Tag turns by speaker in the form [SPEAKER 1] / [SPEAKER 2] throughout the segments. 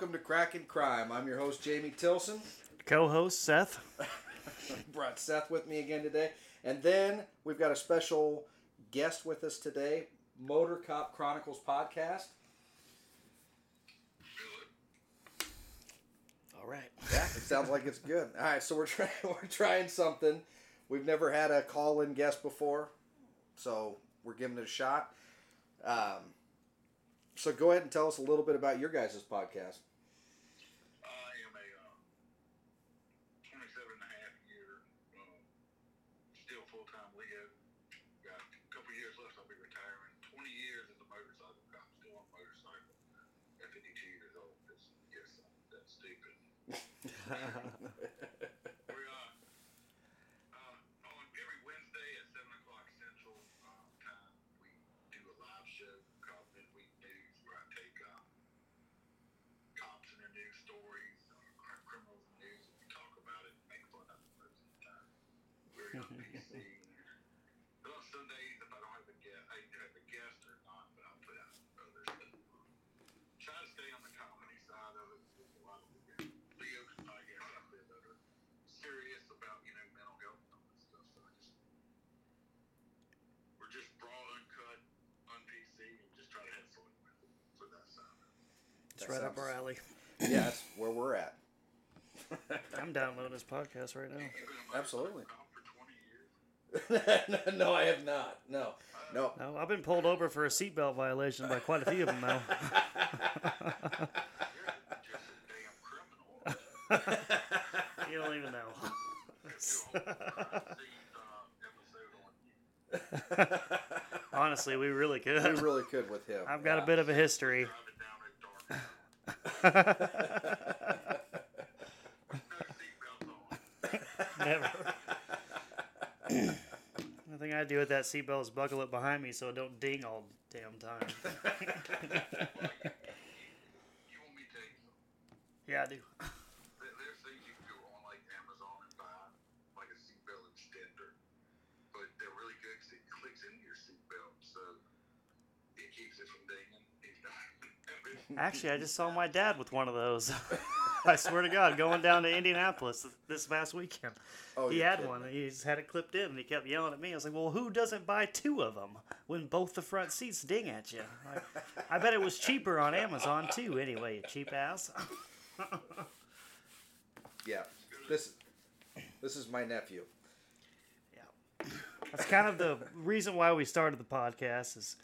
[SPEAKER 1] welcome to Cracking Crime. I'm your host, Jamie Tilson.
[SPEAKER 2] Co-host Seth.
[SPEAKER 1] Brought Seth with me again today. And then we've got a special guest with us today, Motor Cop Chronicles podcast.
[SPEAKER 2] All right.
[SPEAKER 1] Yeah, it sounds like it's good. All right, so we're trying we're trying something. We've never had a call-in guest before, so we're giving it a shot. Um, so go ahead and tell us a little bit about your guys' podcast.
[SPEAKER 3] I am a uh, 27 and a half year, um, still full time Leo. Got a couple years left, I'll be retiring. 20 years as a motorcycle cop, still on a motorcycle at 52 years old. Just, yes, I'm that stupid. We're uh, uh, on every Wednesday at 7 o'clock Central uh, time, we do a live show called Midweek News where I take uh, cops and their news stories, uh, our criminals in news, and we talk about it and make fun of it most of the time. Very on PC. But on Sundays, if I don't have a guest, I either have a guest or not, but I'll put out other stuff. Try to stay on the comedy side of it. There's a lot of the Leo's podcasts out there that are serious about, you know, mental health and all that stuff. So I just, we're just raw, uncut, on PC, and just try to have fun with it for that side. of it.
[SPEAKER 2] It's
[SPEAKER 1] That
[SPEAKER 2] right up our alley.
[SPEAKER 1] Yeah, that's where we're at.
[SPEAKER 2] I'm downloading this podcast right now.
[SPEAKER 3] You've been a motorcycle
[SPEAKER 1] Absolutely.
[SPEAKER 3] cop for 20 years.
[SPEAKER 1] no, I have not. No, no.
[SPEAKER 2] No, I've been pulled over for a seatbelt violation by quite a few of them now.
[SPEAKER 3] You're just a damn criminal.
[SPEAKER 2] you don't even know.
[SPEAKER 3] Do a whole crime scene uh, episode on you.
[SPEAKER 2] Honestly, we really could.
[SPEAKER 1] We really could with him.
[SPEAKER 2] I've got
[SPEAKER 1] Yeah.
[SPEAKER 2] a bit of a history.
[SPEAKER 3] Driving down at dark. No seatbelts on.
[SPEAKER 2] Never. The thing I do with that seatbelt is buckle it behind me so it don't ding all damn time.
[SPEAKER 3] You, you want me to tell you
[SPEAKER 2] yeah, I do.
[SPEAKER 3] There, there's things you can go on like Amazon and buy, like a seatbelt extender, but they're really good because it clicks into your seatbelt, so it keeps it from dinging. If not,
[SPEAKER 2] Actually, I just saw my dad with one of those. I swear to God, going down to Indianapolis this past weekend.
[SPEAKER 1] Oh,
[SPEAKER 2] he had one. He's had it clipped in, and he kept yelling at me. I was like, "Well, who doesn't buy two of them when both the front seats ding at you?" Like, I bet it was cheaper on Amazon too. Anyway, you cheap ass.
[SPEAKER 1] Yeah. This this is my nephew.
[SPEAKER 2] yeah, that's kind of the reason why we started the podcast. Is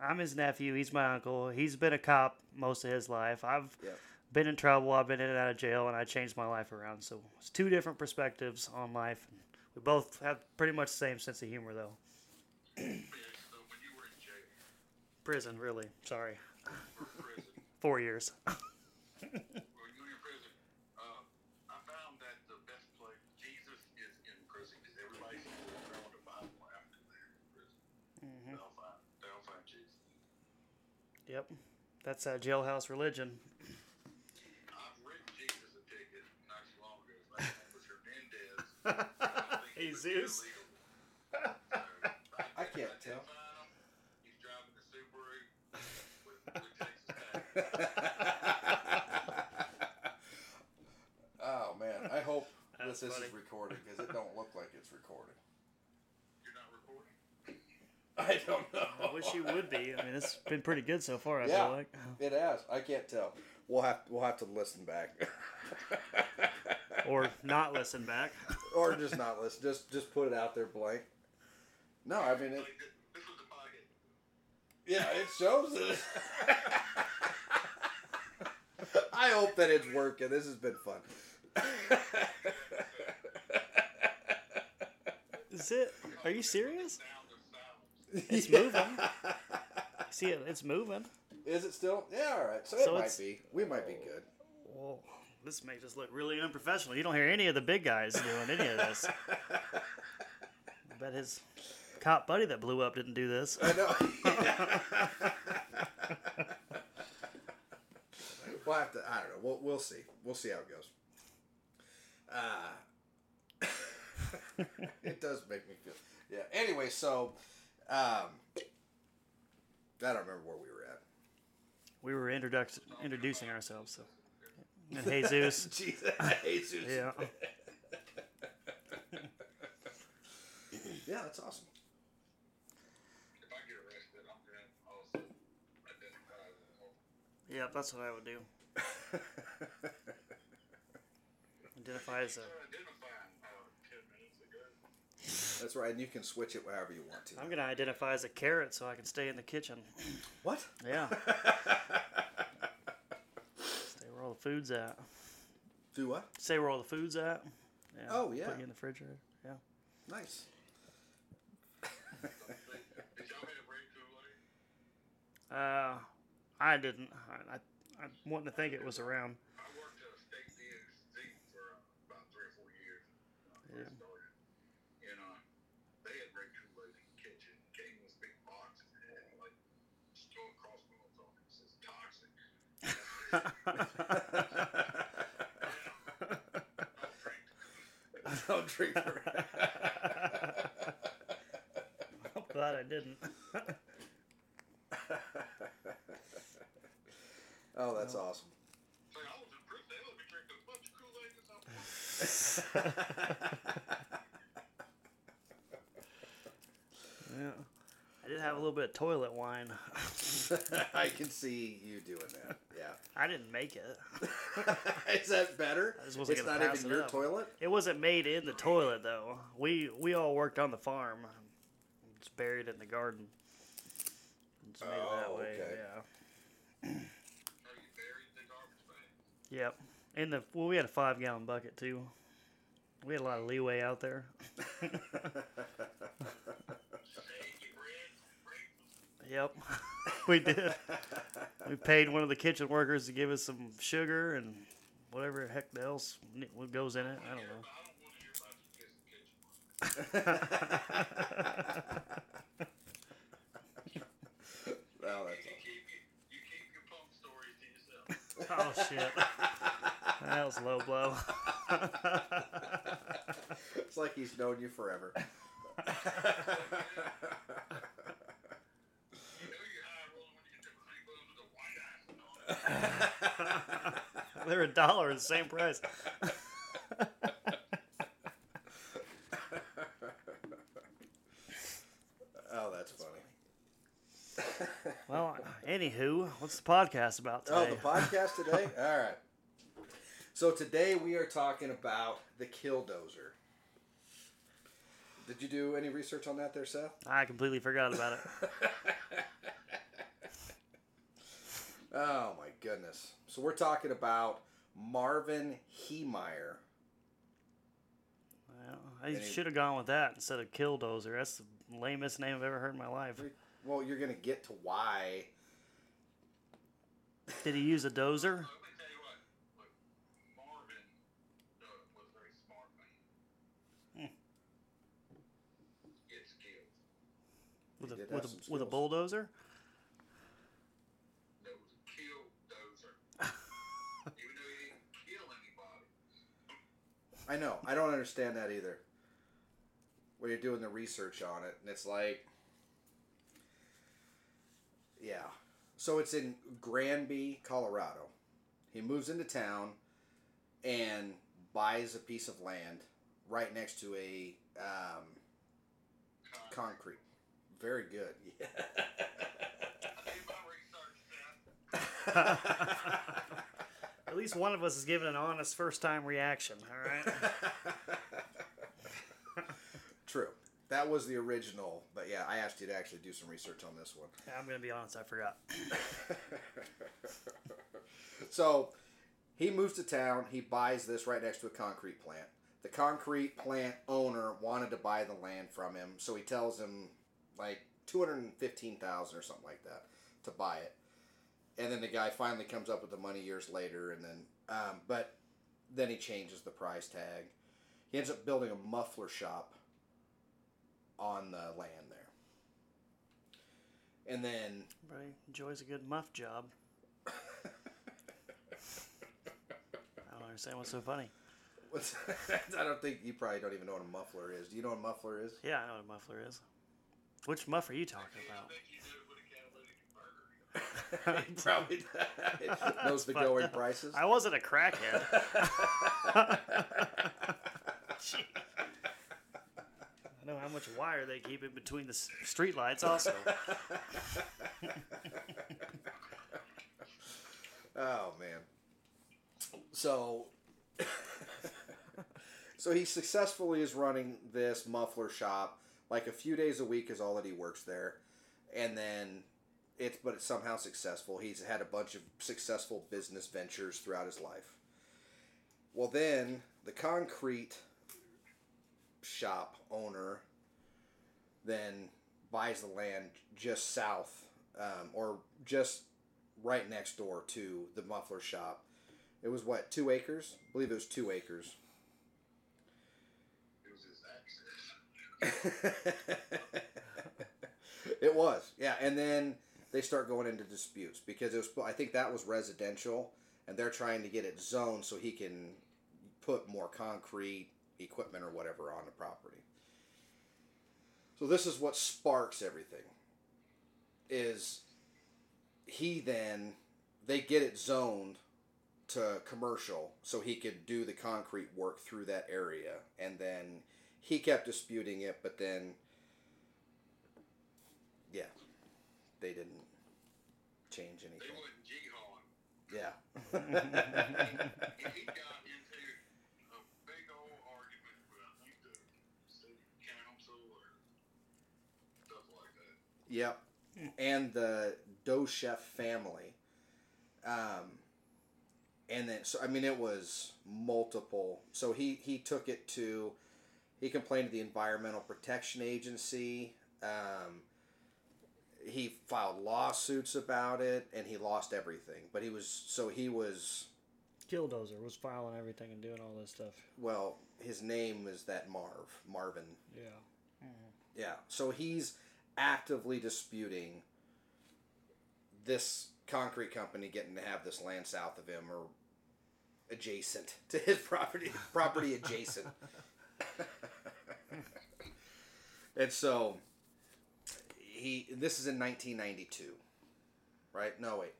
[SPEAKER 2] I'm his nephew. He's my uncle. He's been a cop most of his life. I've
[SPEAKER 1] Yeah.
[SPEAKER 2] been in trouble. I've been in and out of jail, and I changed my life around. So it's two different perspectives on life. We both have pretty much the same sense of humor, though.
[SPEAKER 3] yeah, so when you were in jail
[SPEAKER 2] Prison, really. Sorry,
[SPEAKER 3] prison,
[SPEAKER 2] four years.
[SPEAKER 3] when you were in prison, uh, I found that the best place, Jesus is in prison because everybody's throwing the Bible after they're in prison.
[SPEAKER 2] Mm-hmm.
[SPEAKER 3] They'll find, they'll find Jesus.
[SPEAKER 2] Yep, that's uh, jailhouse religion.
[SPEAKER 3] I've written Jesus a ticket not too long ago. His last name was Hernandez. I think
[SPEAKER 2] Jesus.
[SPEAKER 3] So,
[SPEAKER 1] I can't tell.
[SPEAKER 3] find him. He's driving a Subaru with, with Texas
[SPEAKER 1] oh man, I hope
[SPEAKER 2] That's
[SPEAKER 1] this
[SPEAKER 2] funny.
[SPEAKER 1] is recorded because it don't look like it's recorded.
[SPEAKER 3] You're not recording?
[SPEAKER 1] I don't know.
[SPEAKER 2] I wish you would be. I mean, it's been pretty good so far. I
[SPEAKER 1] Yeah.
[SPEAKER 2] feel like.
[SPEAKER 1] It has. I can't tell. We'll have we'll have to listen back,
[SPEAKER 2] Or not listen back.
[SPEAKER 1] or just not listen. Just just put it out there blank. No, I mean it.
[SPEAKER 3] Like, this, this was a pocket.
[SPEAKER 1] Yeah, it shows it. I hope that it's working. This has been fun.
[SPEAKER 2] Is it? Are you serious? It's moving. See it? It's moving.
[SPEAKER 1] Is it still? Yeah, all right. So, it might be. We might be good.
[SPEAKER 2] Whoa, this makes us look really unprofessional. You don't hear any of the big guys doing any of this. I bet his cop buddy that blew up didn't do this.
[SPEAKER 1] I know. we'll have to. I don't know. We'll we'll see. We'll see how it goes. Uh, it does make me feel. Yeah. Anyway, so um, I don't remember where we were at.
[SPEAKER 2] We were introduc- introducing ourselves. So And Jesus.
[SPEAKER 1] Jesus, Jesus.
[SPEAKER 2] yeah.
[SPEAKER 1] Yeah, that's awesome.
[SPEAKER 3] If I get arrested, I'm gonna also identify as a.
[SPEAKER 2] Yeah, that's what I would do. Identify as a.
[SPEAKER 3] Started identifying uh, ten minutes ago.
[SPEAKER 1] That's right, and you can switch it wherever you want to.
[SPEAKER 2] I'm gonna identify as a carrot so I can stay in the kitchen.
[SPEAKER 1] What?
[SPEAKER 2] Yeah. stay where all the food's at.
[SPEAKER 1] Do what?
[SPEAKER 2] Stay where all the food's at. Yeah.
[SPEAKER 1] Oh, yeah.
[SPEAKER 2] Put you in the refrigerator. Yeah.
[SPEAKER 1] Nice.
[SPEAKER 3] Did y'all have red Kool-Aid?
[SPEAKER 2] Uh, I didn't. I, I, I'm wanting to think it was around.
[SPEAKER 3] I worked at a state DNC for uh, about three or four years.
[SPEAKER 2] Yeah.
[SPEAKER 3] first started. And uh, they had red Kool-Aid in the kitchen. Came in this big box and had like skull and crossbones on it. It says toxic. Don't drink.
[SPEAKER 1] Don't.
[SPEAKER 2] I'm glad I didn't.
[SPEAKER 1] oh, that's awesome.
[SPEAKER 3] Say, I was in prison. They let me drink a bunch of Kool-Aid and something.
[SPEAKER 2] Yeah. I did have a little bit of toilet wine.
[SPEAKER 1] I can see you doing that. Yeah.
[SPEAKER 2] I didn't make it.
[SPEAKER 1] Is that better?
[SPEAKER 2] I just wasn't
[SPEAKER 1] it's not
[SPEAKER 2] pass
[SPEAKER 1] even
[SPEAKER 2] it
[SPEAKER 1] your
[SPEAKER 2] up.
[SPEAKER 1] toilet.
[SPEAKER 2] It wasn't made in the toilet though. We we all worked on the farm. It's buried in the garden. It's made it that
[SPEAKER 1] Oh,
[SPEAKER 2] way.
[SPEAKER 1] okay.
[SPEAKER 3] Are
[SPEAKER 2] Yeah.
[SPEAKER 3] you buried in the garbage?
[SPEAKER 2] Yep. In the well, we had a five gallon bucket too. We had a lot of leeway out there.
[SPEAKER 3] Hey, you bread, bread.
[SPEAKER 2] Yep, we did. We paid one of the kitchen workers to give us some sugar and whatever the heck else goes in it. I don't know.
[SPEAKER 3] I don't want to hear about kitchen.
[SPEAKER 1] Well, that's
[SPEAKER 3] You keep, your- you keep your pump stories to yourself.
[SPEAKER 2] Oh shit, that was low blow.
[SPEAKER 1] it's like he's known you forever.
[SPEAKER 3] You know you're high rolling when you get them honey buns with the white icing on it.
[SPEAKER 2] They're a dollar, the same price.
[SPEAKER 1] oh, that's funny.
[SPEAKER 2] Well, anywho, what's the podcast about today?
[SPEAKER 1] Oh, the podcast today? All right. So today we are talking about the Killdozer. Did you do any research on that there, Seth?
[SPEAKER 2] I completely forgot about it.
[SPEAKER 1] Oh my goodness. So we're talking about Marvin Heemeyer.
[SPEAKER 2] Well, I
[SPEAKER 1] Any-
[SPEAKER 2] should have gone with that instead of Killdozer. That's the lamest name I've ever heard in my life.
[SPEAKER 1] Well, you're gonna get to why.
[SPEAKER 2] Did he use a dozer?
[SPEAKER 3] Let me tell you what. Look, Marvin uh, was very smart man. Hmm.
[SPEAKER 2] With a with a, with a bulldozer?
[SPEAKER 3] That was a kill dozer. Even though he didn't kill anybody.
[SPEAKER 1] I know. I don't understand that either. When you're doing the research on it, and it's like, yeah. So it's in Granby, Colorado. He moves into town and buys a piece of land right next to a um, concrete. Very good. Yeah.
[SPEAKER 3] I did my research, Seth.
[SPEAKER 2] At least one of us is giving an honest first time reaction, all right?
[SPEAKER 1] True. That was the original, but yeah, I asked you to actually do some research on this one.
[SPEAKER 2] I'm going to be honest, I forgot.
[SPEAKER 1] so he moves to town. He buys this right next to a concrete plant. The concrete plant owner wanted to buy the land from him, so he tells him like two hundred and fifteen thousand or something like that to buy it. And then the guy finally comes up with the money years later, and then um, but then he changes the price tag. He ends up building a muffler shop on the land there. And then
[SPEAKER 2] Everybody enjoys a good muff job. I don't understand what's so funny.
[SPEAKER 1] What's, I don't think you probably don't even know what a muffler is. Do you know what a muffler is?
[SPEAKER 2] Yeah, I know what a muffler is. Which muff are you talking about?
[SPEAKER 3] He knows what a catalytic converter is.
[SPEAKER 1] he probably knows the going
[SPEAKER 2] up.
[SPEAKER 1] prices.
[SPEAKER 2] I wasn't a crackhead. I know how much wire they keep in between the s- street lights also.
[SPEAKER 1] Oh man. So So he successfully is running this muffler shop like a few days a week is all that he works there. And then it's but it's somehow successful. He's had a bunch of successful business ventures throughout his life. Well then the concrete shop owner then buys the land just south um, or just right next door to the muffler shop. It was what two acres? I believe it was two acres.
[SPEAKER 3] It was his
[SPEAKER 1] it was, yeah. And then they start going into disputes because it was. I think that was residential, and they're trying to get it zoned so he can put more concrete equipment or whatever on the property. So this is what sparks everything. Is he then they get it zoned to commercial so he could do the concrete work through that area and then he kept disputing it but then yeah they didn't change
[SPEAKER 3] They
[SPEAKER 1] anything
[SPEAKER 3] wouldn't jig
[SPEAKER 1] yeah
[SPEAKER 3] He, he got into a big old argument with I the city council or stuff like that.
[SPEAKER 1] Yep. And the Docheff family. Um, and then, so I mean, it was multiple. So he he took it to, he complained to the Environmental Protection Agency. Um, he filed lawsuits about it, and he lost everything. But he was so he was
[SPEAKER 2] Killdozer was filing everything and doing all this stuff.
[SPEAKER 1] well. His name is that Marv Marvin
[SPEAKER 2] Yeah. Mm-hmm.
[SPEAKER 1] Yeah. So he's actively disputing this concrete company getting to have this land south of him or adjacent to his property property adjacent. and so he this is in 1992. Right? No, wait.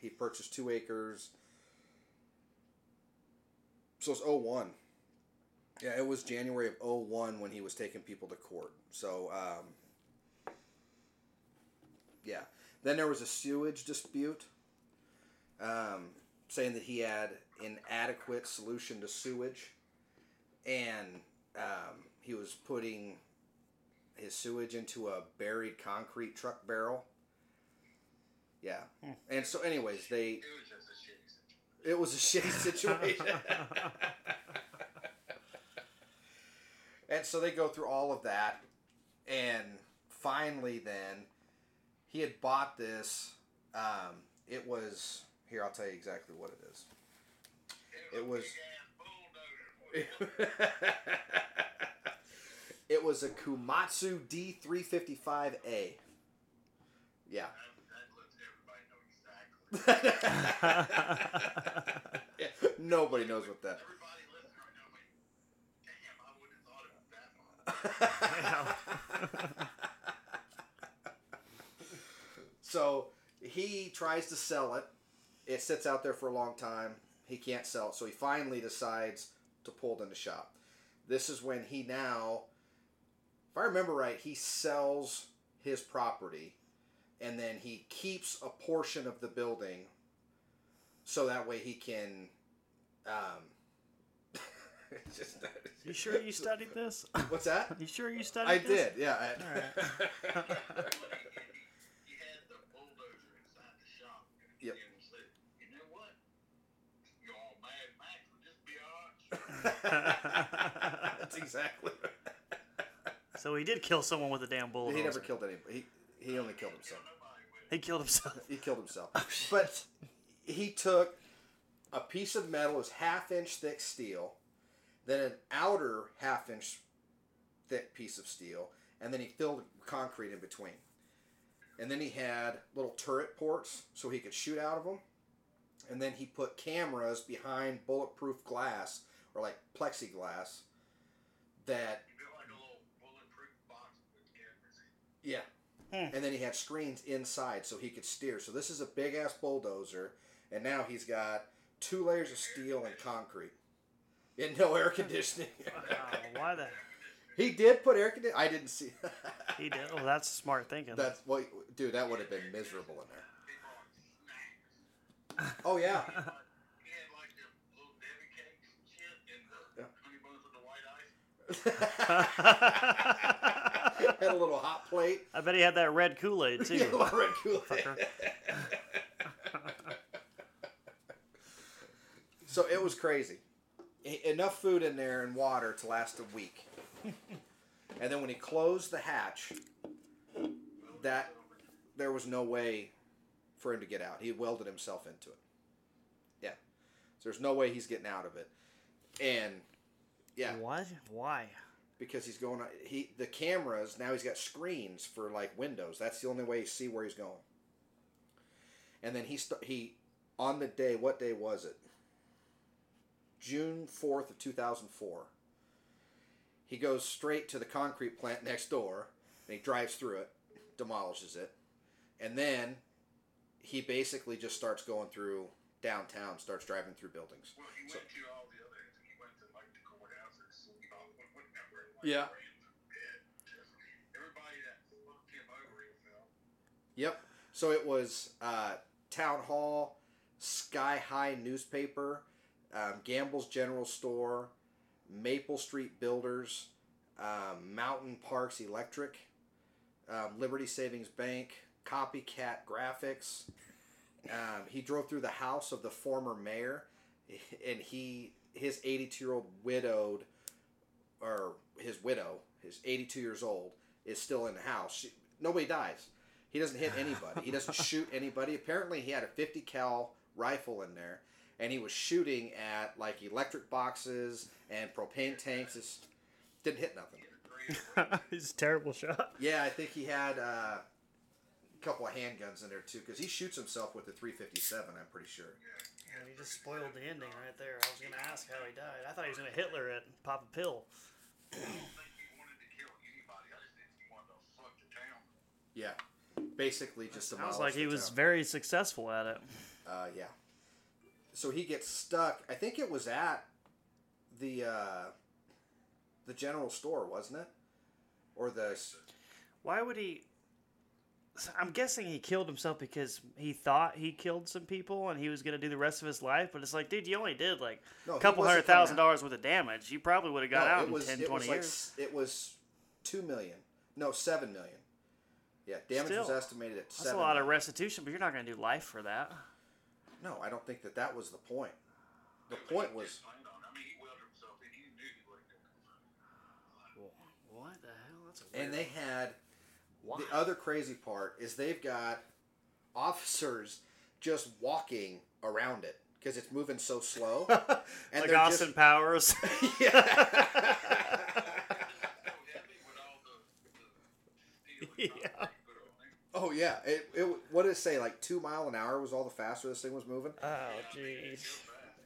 [SPEAKER 1] He purchased 2 acres. So it's 01. Yeah, it was January of 01 when he was taking people to court. So, um, yeah. Then there was a sewage dispute, um, saying that he had inadequate solution to sewage, and um, he was putting his sewage into a buried concrete truck barrel. Yeah, and so, anyways, they
[SPEAKER 3] It was just a shitty situation.
[SPEAKER 1] it was a shitty situation. and so they go through all of that. And finally, then, he had bought this. Um, it was. Here, I'll tell you exactly what it is. It was-
[SPEAKER 3] Big ass bulldozer.
[SPEAKER 1] it was a Komatsu D355A. Yeah.
[SPEAKER 3] That, that lets everybody know exactly.
[SPEAKER 1] Yeah, Nobody knows what that.
[SPEAKER 3] Everybody listening right now, like, damn, I wouldn't have thought of it that much.
[SPEAKER 1] So he tries to sell it. It sits out there for a long time. He can't sell it, so he finally decides to pull it in the shop. This is when he now, I remember right, he sells his property, and then he keeps a portion of the building, so that way he can. Um, just,
[SPEAKER 2] You sure you studied this?
[SPEAKER 1] What's that?
[SPEAKER 2] You sure you studied
[SPEAKER 1] I
[SPEAKER 2] this?
[SPEAKER 1] did, yeah. I-
[SPEAKER 2] Alright.
[SPEAKER 3] He had the bulldozer inside the shop. And
[SPEAKER 1] Yep.
[SPEAKER 3] said, you know what? You all Mad Max would just be alright.
[SPEAKER 1] That's exactly.
[SPEAKER 2] So he did kill someone with a damn bullet.
[SPEAKER 1] He never killed anybody. He, he only killed himself.
[SPEAKER 2] He killed himself.
[SPEAKER 1] He killed himself. Oh, but he took a piece of metal, it was half inch thick steel, then an outer half inch thick piece of steel, and then he filled concrete in between. And then he had little turret ports so he could shoot out of them. And then he put cameras behind bulletproof glass or like plexiglass that Yeah,
[SPEAKER 2] Hmm.
[SPEAKER 1] and then he had screens inside so he could steer. So this is a big ass bulldozer, and now he's got two layers of steel and concrete, and no air conditioning.
[SPEAKER 2] Wow, why the
[SPEAKER 1] he did put air conditioning. I didn't see.
[SPEAKER 2] he did? Oh, that's smart thinking.
[SPEAKER 1] That's well, dude. That would have been miserable in there.
[SPEAKER 3] They bought snacks.
[SPEAKER 1] Oh yeah.
[SPEAKER 3] He had like the little Debbie cakes and shit and the
[SPEAKER 1] Yeah.
[SPEAKER 3] honey buns with the white ice.
[SPEAKER 1] had a little hot plate.
[SPEAKER 2] I bet he had that red Kool Aid too.
[SPEAKER 1] Yeah, red Kool-Aid. So it was crazy. Enough food in there and water to last a week. and then when he closed the hatch, that there was no way for him to get out. He welded himself into it. Yeah. So there's no way he's getting out of it. And yeah,
[SPEAKER 2] What? Why?
[SPEAKER 1] Because he's going he the cameras now he's got screens for like windows. That's the only way you see where he's going. And then he st- he on the day what day was it? June 4th of 2004 he goes straight to the concrete plant next door and he drives through it demolishes it and then he basically just starts going through downtown starts driving through buildings.
[SPEAKER 3] Well, he
[SPEAKER 1] So- uh,
[SPEAKER 3] went to all the other. He went to like the courthouses. You know, whatever. Like,
[SPEAKER 1] Yeah.
[SPEAKER 3] ran through it. Just everybody that looked him over, he felt.
[SPEAKER 1] Yep. So it was uh, Town Hall, Sky High Newspaper, um, Gamble's General Store, Maple Street Builders, um, Mountain Parks Electric, um, Liberty Savings Bank, Copycat Graphics. Um, he drove through the house of the former mayor, and he his 82 year old widowed, or his widow, his 82 years old, is still in the house. She, nobody dies. He doesn't hit anybody. He doesn't shoot anybody. Apparently, he had a 50 cal rifle in there, and he was shooting at like electric boxes and propane tanks. It's, didn't hit nothing.
[SPEAKER 2] He's a terrible shot.
[SPEAKER 1] Yeah, I think he had uh, a couple of handguns in there too, because he shoots himself with the 357. I'm pretty sure.
[SPEAKER 2] And he just spoiled the ending right there. I was gonna ask how he died. I thought he was gonna Hitler it, pop a pill.
[SPEAKER 3] I don't think he wanted to kill anybody. I just think he wanted to fuck the town.
[SPEAKER 1] Yeah, basically just
[SPEAKER 2] Sounds like he was
[SPEAKER 1] town.
[SPEAKER 2] very successful at it.
[SPEAKER 1] Uh, yeah. So he gets stuck. I think it was at the uh, the general store, wasn't it? Or the
[SPEAKER 2] Why would he? I'm guessing he killed himself because he thought he killed some people and he was gonna do the rest of his life. But it's like, dude, you only did like a couple hundred thousand dollars worth of damage. You probably would have got
[SPEAKER 1] No,
[SPEAKER 2] out in
[SPEAKER 1] was,
[SPEAKER 2] 10,
[SPEAKER 1] it
[SPEAKER 2] 20
[SPEAKER 1] was like
[SPEAKER 2] years.
[SPEAKER 1] it was two million. No, seven million. Yeah, damage was estimated at
[SPEAKER 2] That's
[SPEAKER 1] seven.
[SPEAKER 2] a lot of restitution, but you're not gonna do life for that.
[SPEAKER 1] No, I don't think that that was the point. The point was
[SPEAKER 3] Planned on. I mean, he welded himself in. He knew he wasn't going to
[SPEAKER 2] What the hell? That's a
[SPEAKER 1] and they had
[SPEAKER 2] Why?
[SPEAKER 1] the other crazy part is they've got officers just walking around it because it's moving so slow. And
[SPEAKER 2] like Austin
[SPEAKER 1] just-
[SPEAKER 2] Powers.
[SPEAKER 1] yeah.
[SPEAKER 3] so heavy with all the, the steel and
[SPEAKER 2] Yeah.
[SPEAKER 3] concrete put on him.
[SPEAKER 1] oh yeah. It, it what did it say? Like two mile an hour was all the faster this thing was moving.
[SPEAKER 2] oh jeez.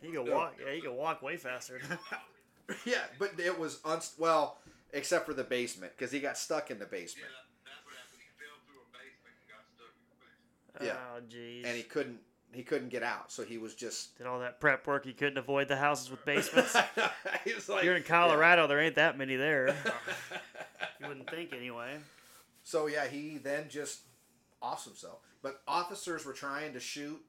[SPEAKER 2] He could
[SPEAKER 1] No.
[SPEAKER 2] walk. Yeah, he could walk way faster.
[SPEAKER 1] yeah, but it was unst- well, except for the basement because he got stuck in the basement
[SPEAKER 3] that, that's what happened. He fell through a basement and got stuck in the basement.
[SPEAKER 1] Yeah.
[SPEAKER 2] Oh jeez.
[SPEAKER 1] and he couldn't he couldn't get out. So he was just.
[SPEAKER 2] did all that prep work. He couldn't avoid the houses with basements.
[SPEAKER 1] he was like,
[SPEAKER 2] You're in Colorado. There ain't that many there. you wouldn't think anyway.
[SPEAKER 1] So yeah, he then just offs himself. But officers were trying to shoot.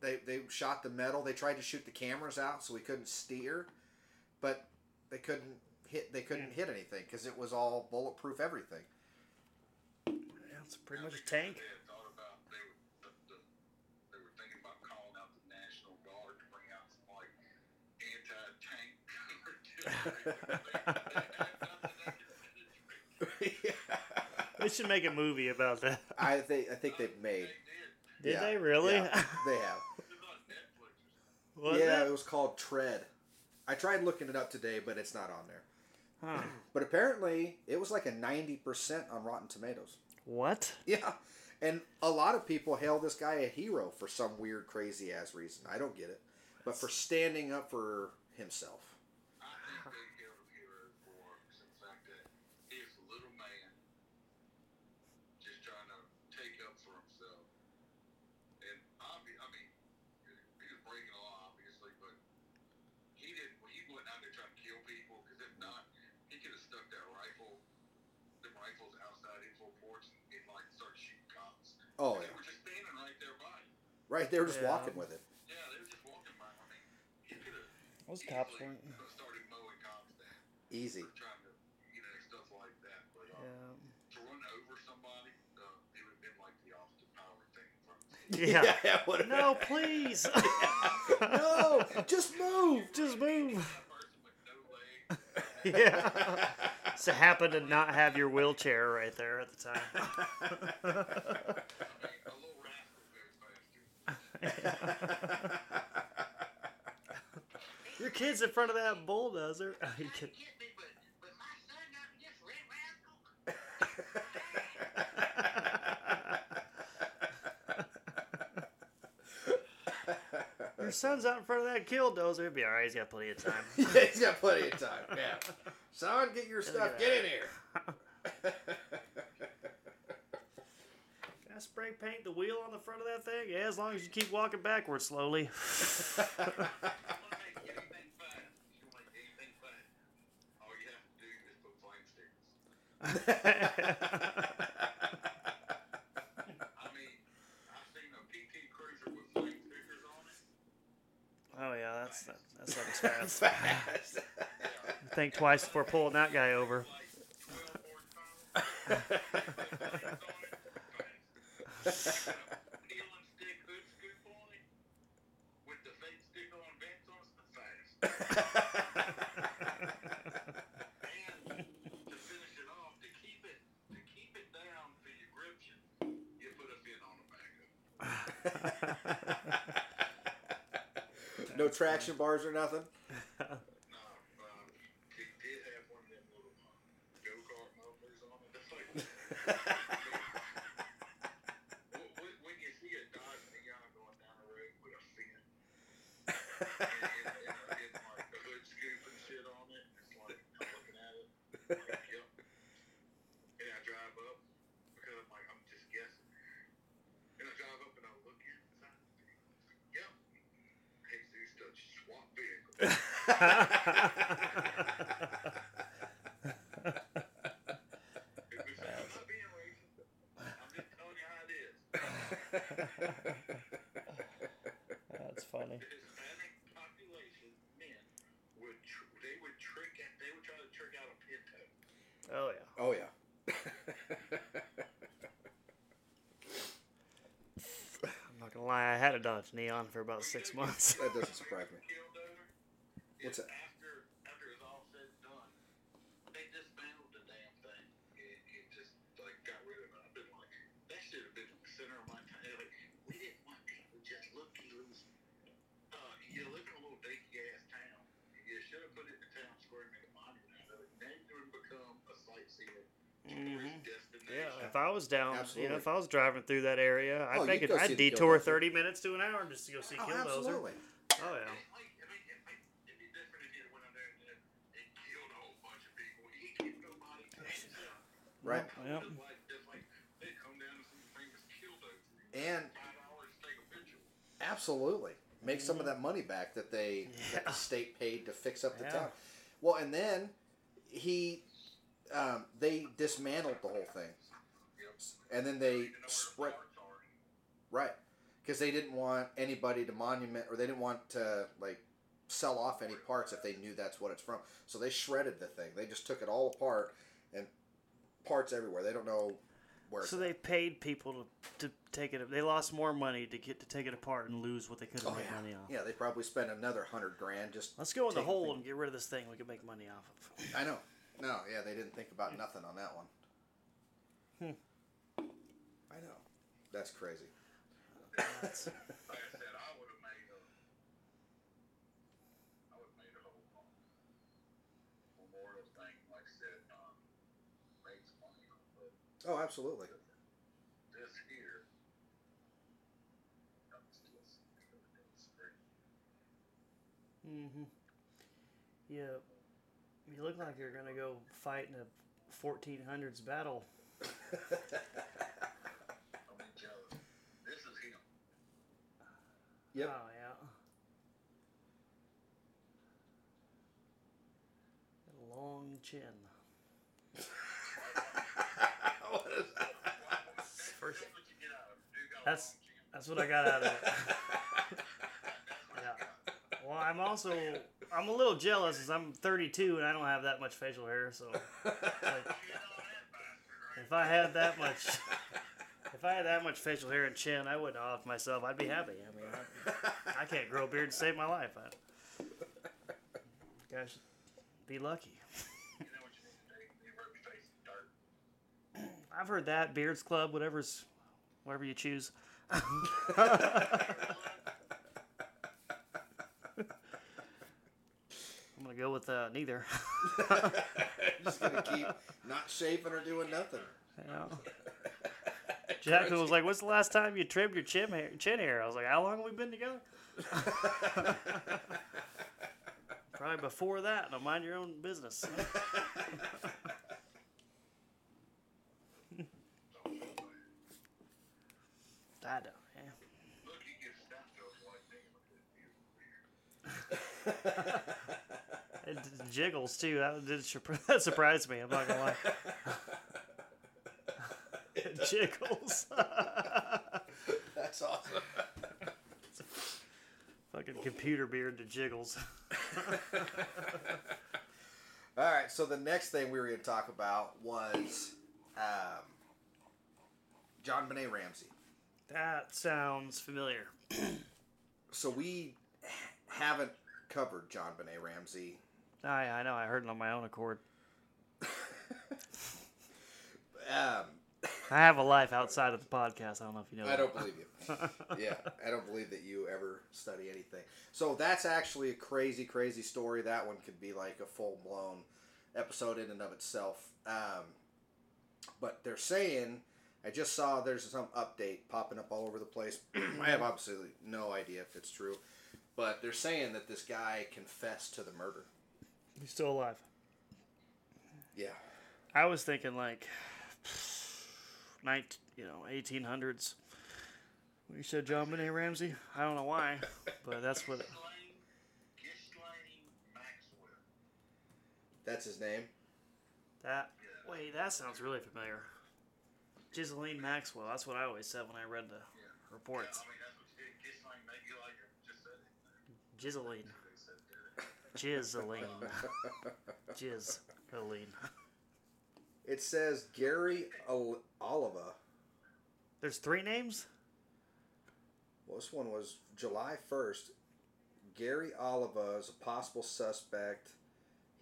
[SPEAKER 1] They they shot the metal. They tried to shoot the cameras out so we couldn't steer, but they couldn't hit. They couldn't hit anything because it was all bulletproof everything.
[SPEAKER 2] Yeah, it's pretty much a tank.
[SPEAKER 3] They had thought about they were, the, the, they were thinking about calling out the National Guard to bring out some like anti-tank.
[SPEAKER 2] They should make a movie about that.
[SPEAKER 1] I think I think they've made.
[SPEAKER 2] Did
[SPEAKER 1] Yeah,
[SPEAKER 2] they really?
[SPEAKER 1] yeah, they have.
[SPEAKER 2] Was
[SPEAKER 1] yeah,
[SPEAKER 2] it?
[SPEAKER 1] it was called Tread. I tried looking it up today, but it's not on there.
[SPEAKER 2] Huh.
[SPEAKER 1] But apparently, it was like a ninety percent on Rotten Tomatoes.
[SPEAKER 2] What?
[SPEAKER 1] Yeah. And a lot of people hail this guy a hero for some weird, crazy ass reason. I don't get it. But for standing up for himself.
[SPEAKER 3] I think they held him hero for the fact that his little man
[SPEAKER 1] Right, they were just
[SPEAKER 2] Yeah.
[SPEAKER 1] walking with it.
[SPEAKER 3] Yeah, they were just walking by. I mean, you could have
[SPEAKER 2] Those cops weren't.
[SPEAKER 3] started mowing cops down.
[SPEAKER 1] Easy.
[SPEAKER 3] trying to, you know, stuff like that. But uh,
[SPEAKER 2] Yeah.
[SPEAKER 3] to run over somebody, uh, it would have been like the Austin Power thing. From
[SPEAKER 2] Yeah.
[SPEAKER 1] it
[SPEAKER 2] No, please.
[SPEAKER 1] no, just move.
[SPEAKER 2] Just move.
[SPEAKER 3] that person with no legs.
[SPEAKER 2] Yeah. So happen to not have your wheelchair right there at the time. Your kid's in front of that bulldozer. Oh, you can-
[SPEAKER 3] Get me, but, but my son got me this red rascal.
[SPEAKER 2] Your son's out in front of that killdozer. He'll be all right. He's got plenty of time.
[SPEAKER 1] yeah, he's got plenty of time. Yeah. Son, get your stuff. Get in here.
[SPEAKER 2] Spray paint the wheel on the front of that thing? Yeah, as long as you keep walking backwards slowly.
[SPEAKER 3] You want to make anything fast. You want to make anything fast. All you have to do is put flame stickers. I mean, I've seen a PT Cruiser with flame stickers on it.
[SPEAKER 2] oh yeah, that's that, that something's fast.
[SPEAKER 1] Fast.
[SPEAKER 2] Think twice before pulling that guy over.
[SPEAKER 1] no traction bars or nothing.
[SPEAKER 3] No, um, it did have one of them little uh, go-kart motors on it. It's like, when, when- when you see a Dodge Neon going down the road with a fin, and, and, and, and like the hood scoop and shit on it, it's like, I'm looking at it, like, yep. And I drive up, because I'm like, I'm just guessing. And I drive up and I look at it, and I, yep. Jesus touch swap vehicle. It was, I'm not being racist. I'm just telling you how it is.
[SPEAKER 2] That's funny.
[SPEAKER 3] The Hispanic population, men, would tr- they would trick they would try to trick out a pinto.
[SPEAKER 2] Oh yeah.
[SPEAKER 1] Oh yeah.
[SPEAKER 2] I'm not gonna lie. I had a Dodge Neon for about six months.
[SPEAKER 1] that doesn't surprise me.
[SPEAKER 3] What's
[SPEAKER 1] What's that?
[SPEAKER 3] After after it's all said and done, they dismantled the damn thing. It, it just like got rid of it. I've been like, that should have been the center of my time. Like, we didn't want people just looky loose. Uh, you live in a little dinky ass town. You should have put it in the town square and made a monument out of it. Then it would become a sightseeing
[SPEAKER 2] Mhm.
[SPEAKER 3] destination.
[SPEAKER 2] Yeah, if I was down, you know, if I was driving through that area, I'd
[SPEAKER 1] Oh,
[SPEAKER 2] make it. I'd detour
[SPEAKER 1] Killdozer.
[SPEAKER 2] thirty minutes to an hour just to go see
[SPEAKER 1] Oh,
[SPEAKER 2] Killdozer.
[SPEAKER 1] absolutely.
[SPEAKER 2] Oh yeah.
[SPEAKER 3] Like, I mean, it, it, it'd be different if you went out there and, and killed a whole bunch of people. You killed nobody.
[SPEAKER 1] Right.
[SPEAKER 2] Yep.
[SPEAKER 3] Just like, just like come down to some famous killdozer.
[SPEAKER 1] And
[SPEAKER 3] Five dollars to take a picture.
[SPEAKER 1] absolutely make some of that money back that they that the state paid to fix up the
[SPEAKER 2] Yeah.
[SPEAKER 1] town. Well, and then he um, they dismantled the whole thing, and then they spread right because they didn't want anybody to monument or they didn't want to like sell off any parts if they knew that's what it's from. So they shredded the thing. They just took it all apart and parts everywhere. They don't know where.
[SPEAKER 2] So they paid people to, to take it. They lost more money to get to take it apart and lose what they could have
[SPEAKER 1] Oh
[SPEAKER 2] made
[SPEAKER 1] yeah,
[SPEAKER 2] money off.
[SPEAKER 1] yeah. They probably spent another hundred grand just.
[SPEAKER 2] Let's go in the hole and get rid of this thing we can make money off of.
[SPEAKER 1] I know. No, yeah, they didn't think about nothing on that one.
[SPEAKER 2] Hmm.
[SPEAKER 1] That's crazy.
[SPEAKER 2] That's-
[SPEAKER 3] Like I said, I would have made a. I would have made a whole um, memorial thing. Like I said, um, money on
[SPEAKER 1] oh, absolutely.
[SPEAKER 3] This here. I'm just- it's great.
[SPEAKER 2] Mm-hmm. Yeah. You look like you're gonna go fight in a 1400s battle.
[SPEAKER 3] Don't be jealous. This is him.
[SPEAKER 1] Yep.
[SPEAKER 2] Oh yeah. A long chin.
[SPEAKER 1] What is that?
[SPEAKER 2] First-
[SPEAKER 3] That's what you get out of it. Dude got a
[SPEAKER 2] That's- That's what I got out of it. yeah. Well, I'm also I'm a little jealous as I'm 32 and I don't have that much facial hair. So like, if I had that much, if I had that much facial hair and chin, I wouldn't off myself. I'd be happy. I mean, I, I can't grow a beard to save my life. I, gosh, be lucky.
[SPEAKER 3] You know what you need to do? You rub your face in dirt.
[SPEAKER 2] I've heard that Beards Club, whatever's, whatever you choose. I'm gonna go with uh, neither.
[SPEAKER 1] Just gonna keep not shaving or doing nothing.
[SPEAKER 2] Yeah. Jackson was like, "What's the last time you trimmed your chin hair?" Chin hair. I was like, "How long have we been together?" Probably before that. Now mind your own business. I don't. Yeah.
[SPEAKER 3] Look, you get stem cells like me with this beautiful beard.
[SPEAKER 2] It jiggles too. That that surprised me. I'm not gonna lie. jiggles.
[SPEAKER 1] That's awesome.
[SPEAKER 2] Fucking computer beard that jiggles.
[SPEAKER 1] All right, so the next thing we were going to talk about was um, JonBenét Ramsey.
[SPEAKER 2] That sounds familiar.
[SPEAKER 1] So we haven't covered JonBenét Ramsey.
[SPEAKER 2] I I know. I heard it on my own accord.
[SPEAKER 1] Um,
[SPEAKER 2] I have a life outside of the podcast. I don't know if you know.
[SPEAKER 1] I
[SPEAKER 2] that.
[SPEAKER 1] don't believe you. yeah, I don't believe that you ever study anything. So that's actually a crazy, crazy story. That one could be like a full blown episode in and of itself. Um, but they're saying, I just saw there's some update popping up all over the place. I have absolutely no idea if it's true, but they're saying that this guy confessed to the murder.
[SPEAKER 2] He's still alive.
[SPEAKER 1] Yeah.
[SPEAKER 2] I was thinking like, night, you know, eighteen hundreds. You said JonBenét Ramsey. I don't know why, but that's what.
[SPEAKER 1] That's his name.
[SPEAKER 2] That wait, that sounds really familiar. Ghislaine Maxwell. That's what I always said when I read the reports.
[SPEAKER 3] I mean, that's what you did. Ghislaine, maybe you like it. Just said it.
[SPEAKER 2] Ghislaine.
[SPEAKER 3] They said it.
[SPEAKER 2] Ghislaine. Ghislaine.
[SPEAKER 1] It says Gary Ol- Oliva.
[SPEAKER 2] There's three names.
[SPEAKER 1] Well, this one was July 1st. Gary Oliva is a possible suspect.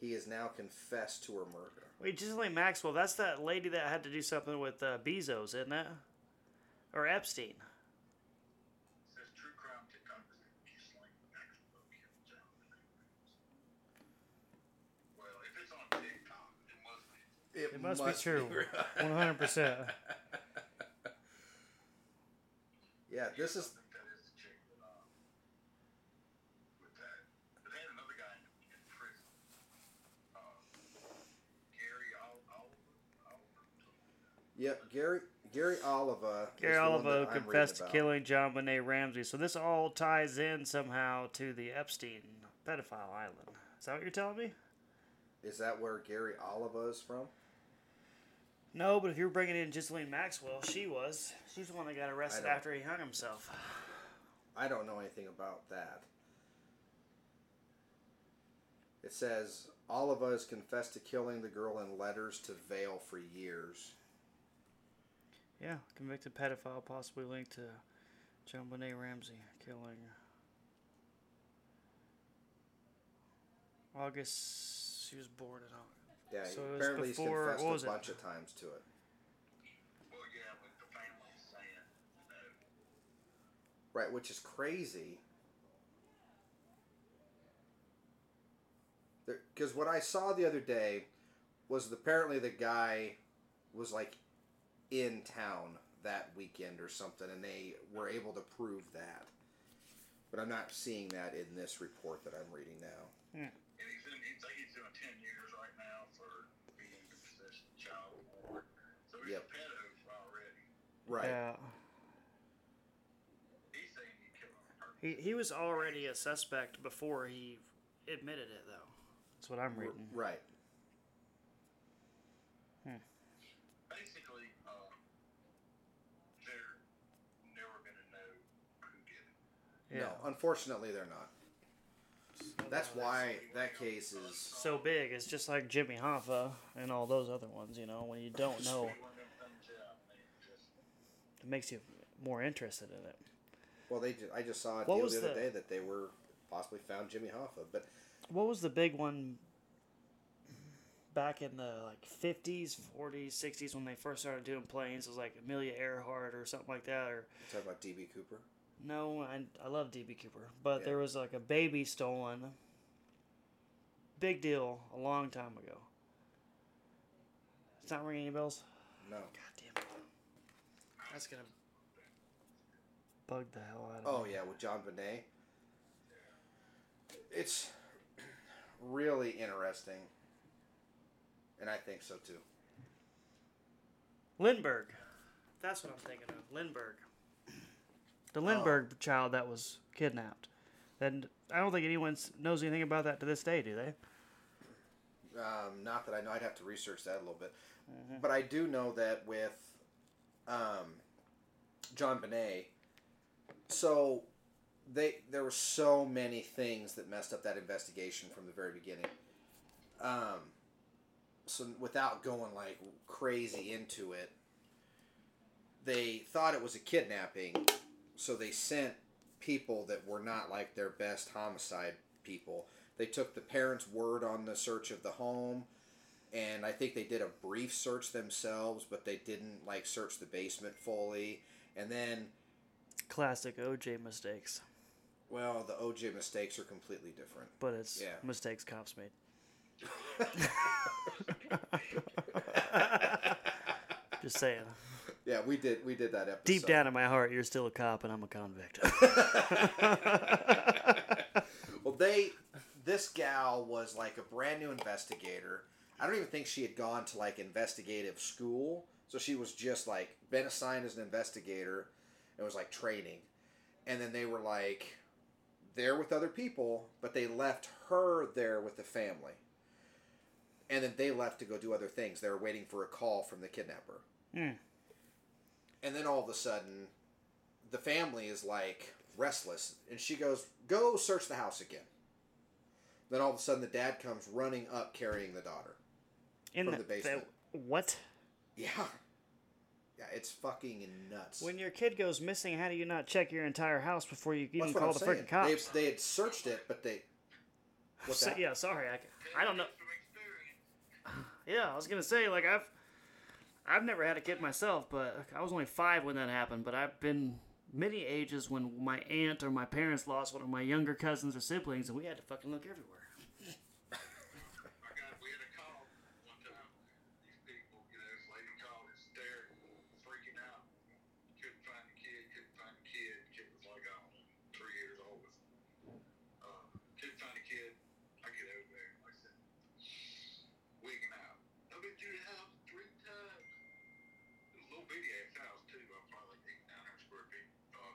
[SPEAKER 1] He has now confessed to her murder.
[SPEAKER 2] Wait, Ghislaine Maxwell. That's that lady that had to do something with uh, Bezos, isn't that? Or Epstein.
[SPEAKER 3] Says true crime TikTokers Ghislaine Maxwell killed John Benet Ramsey. Well, if it's on TikTok, it must be.
[SPEAKER 2] It must be true. One hundred percent.
[SPEAKER 1] Yeah, this is
[SPEAKER 3] I think that is the chick that, um, with that. But they had another guy in, in prison. Um, Gary Ol- Oliver. Oliver.
[SPEAKER 1] Yep, Gary Gary Oliva.
[SPEAKER 2] Gary
[SPEAKER 1] the one
[SPEAKER 2] Oliver
[SPEAKER 1] that I'm
[SPEAKER 2] confessed to killing JonBenét Ramsey. So this all ties in somehow to the Epstein pedophile island. Is that what you're telling me?
[SPEAKER 1] Is that where Gary Oliva is from?
[SPEAKER 2] No, but if you're bringing in Ghislaine Maxwell, she was. She's the one that got arrested after he hung himself.
[SPEAKER 1] I don't know anything about that. It says Oliva has confessed to killing the girl in letters to Vale for years.
[SPEAKER 2] Yeah, convicted pedophile possibly linked to JonBenét Ramsey killing. August. She was born in August.
[SPEAKER 1] Yeah,
[SPEAKER 2] So it was
[SPEAKER 1] apparently
[SPEAKER 2] before-
[SPEAKER 1] he's confessed
[SPEAKER 2] what
[SPEAKER 1] a
[SPEAKER 2] was it?
[SPEAKER 1] bunch of times to it.
[SPEAKER 3] Well, yeah, but the family's saying no.
[SPEAKER 1] Right, which is crazy. Because what I saw the other day was that apparently the guy was like in town that weekend or something, and they were able to prove that. But I'm not seeing that in this report that I'm reading now.
[SPEAKER 3] And Right.
[SPEAKER 2] Yeah.
[SPEAKER 3] He killed him on purpose.
[SPEAKER 2] He, he was already a suspect before he admitted it, though. That's what I'm
[SPEAKER 1] R-
[SPEAKER 2] reading.
[SPEAKER 1] Right.
[SPEAKER 3] Basically, um, they're never going to know
[SPEAKER 2] Yeah.
[SPEAKER 1] No, unfortunately, they're not. That's why that case is.
[SPEAKER 2] so big. It's just like Jimmy Hoffa and all those other ones. You know, when you don't know,
[SPEAKER 3] One of them things out, man. Just
[SPEAKER 2] it makes you more interested in it.
[SPEAKER 1] Well, they. Ju- I just saw a
[SPEAKER 2] What
[SPEAKER 1] deal
[SPEAKER 2] was
[SPEAKER 1] the other
[SPEAKER 2] the-
[SPEAKER 1] day that they were possibly found Jimmy Hoffa, but
[SPEAKER 2] What was the big one back in the like fifties, forties, sixties when they first started doing planes? It was like Amelia Earhart or something like that, or
[SPEAKER 1] talk about DB Cooper.
[SPEAKER 2] no, I I love DB Cooper, but
[SPEAKER 1] Yeah.
[SPEAKER 2] there was like a baby stolen. Big deal a long time ago. It's not ringing any bells.
[SPEAKER 1] No.
[SPEAKER 2] God! That's gonna bug the hell out of
[SPEAKER 1] Oh
[SPEAKER 2] me.
[SPEAKER 1] Oh yeah, with JonBenét. It's really interesting, and I think so too.
[SPEAKER 2] Lindbergh. That's what I'm thinking of. Lindbergh. The
[SPEAKER 1] Oh.
[SPEAKER 2] Lindbergh child that was kidnapped. And I don't think anyone knows anything about that to this day, do they?
[SPEAKER 1] Um, not that I know. I'd have to research that a little bit, but I do know that with um, JonBenét. So they there were so many things that messed up that investigation from the very beginning. Um, so without going like crazy into it, they thought it was a kidnapping, so they sent people that were not like their best homicide people. They took the parents' word on the search of the home, and I think they did a brief search themselves, but they didn't like search the basement fully. And then,
[SPEAKER 2] Classic OJ mistakes.
[SPEAKER 1] well, the OJ mistakes are completely different.
[SPEAKER 2] But it's
[SPEAKER 1] Yeah.
[SPEAKER 2] mistakes cops made. Just saying.
[SPEAKER 1] Yeah, we did we did that episode.
[SPEAKER 2] Deep down in my heart, you're still a cop and I'm a convict.
[SPEAKER 1] well, they this gal was like a brand new investigator. I don't even think she had gone to like investigative school, so she was just like been assigned as an investigator. and was like training, and then they were like there with other people, but they left her there with the family. And then they left to go do other things. They were waiting for a call from the kidnapper.
[SPEAKER 2] Hmm.
[SPEAKER 1] And then all of a sudden, the family is like restless, and she goes, "Go search the house again." Then all of a sudden, the dad comes running up carrying the daughter.
[SPEAKER 2] In
[SPEAKER 1] From the basement.
[SPEAKER 2] what?
[SPEAKER 1] Yeah, yeah, it's fucking nuts.
[SPEAKER 2] When your kid goes missing, how do you not check your entire house before you even call
[SPEAKER 1] I'm
[SPEAKER 2] the
[SPEAKER 1] saying.
[SPEAKER 2] freaking cops?
[SPEAKER 1] They, they had searched it, but they. What's
[SPEAKER 2] So-
[SPEAKER 1] that?
[SPEAKER 2] yeah, sorry, I, I don't know. Yeah, I was gonna say like I've I've never had a kid myself, but I was only five when that happened. But I've been many ages when my aunt or my parents lost one of my younger cousins or siblings, and we had to fucking look everywhere.
[SPEAKER 3] I got, we had a call one time. These people, you know, this lady called hysterical, freaking out. Couldn't find the kid, couldn't find the kid. Kid was like, I don't know, three years old. Uh, couldn't find the kid. I get over there. Like I said, wigging out. I've been to the house three times. It was a little bitty ass house, too. I'm probably like eight, nine hundred square feet. Uh,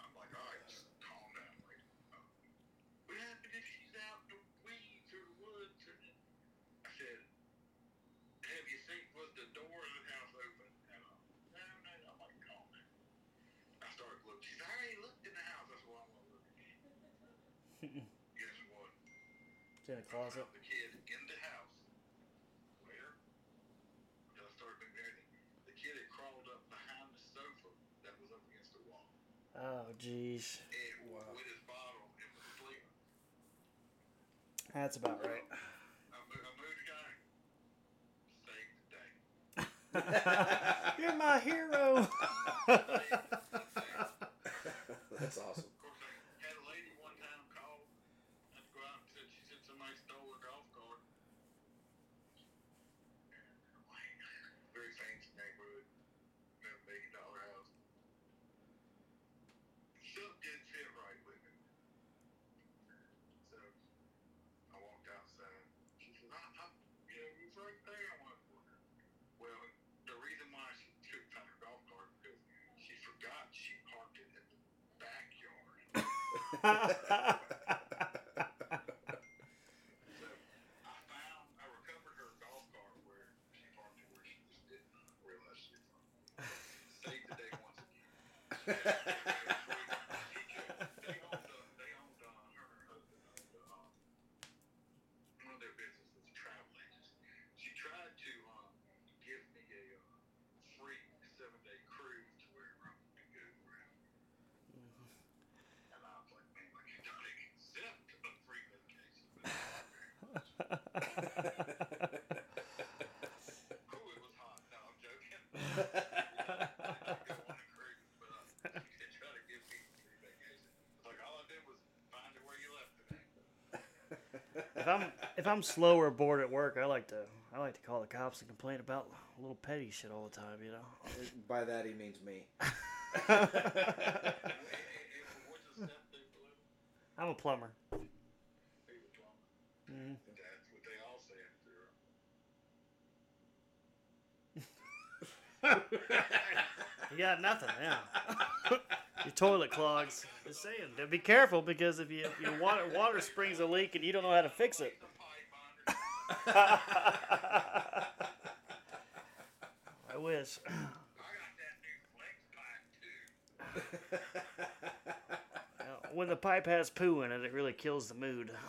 [SPEAKER 3] I'm like, all right, just calm down. Like, uh, what happened if she's out in the weeds or the woods? Or I said, have you seen, was the door of the house open? And uh, no, no, I'm like, calm down. I started looking. She said, I already looked in the house. That's why I'm looking. Guess what?
[SPEAKER 2] It's in a closet.
[SPEAKER 3] The kid in the house. Where? Until I started moving everything. The kid had crawled up behind the sofa that was up against the wall.
[SPEAKER 2] Oh, jeez.
[SPEAKER 3] And
[SPEAKER 1] Wow.
[SPEAKER 3] with his bottle and was sleeping.
[SPEAKER 2] That's about right.
[SPEAKER 3] I moved, I moved the guy. Saved the day.
[SPEAKER 2] You're my hero.
[SPEAKER 1] That's awesome.
[SPEAKER 3] Of course, I had a lady one time call. I had to go out and said she said somebody stole her golf cart. And I'm like, very fancy neighborhood, a million dollar house. Something didn't fit right with it. So I walked outside. She said, I, I, you know, it was right there. I went, well, the reason why she couldn't find her golf cart because she forgot she parked it in the backyard. So I found, I recovered her golf cart where she parked it where she just didn't realize she had parked it. Saved the day once again.
[SPEAKER 2] If I'm if I'm slow or bored at work, I like to I like to call the cops and complain about a little petty shit all the time. You know.
[SPEAKER 1] By that he means me.
[SPEAKER 2] I'm a plumber.
[SPEAKER 3] He was plumber.
[SPEAKER 2] Mhm.
[SPEAKER 3] That's what they all say after.
[SPEAKER 2] You got nothing, yeah. your toilet clogs. Just saying, be careful because if you if water water springs a leak and you don't know how to fix it. I wish. When the pipe has poo in it, it really kills the mood.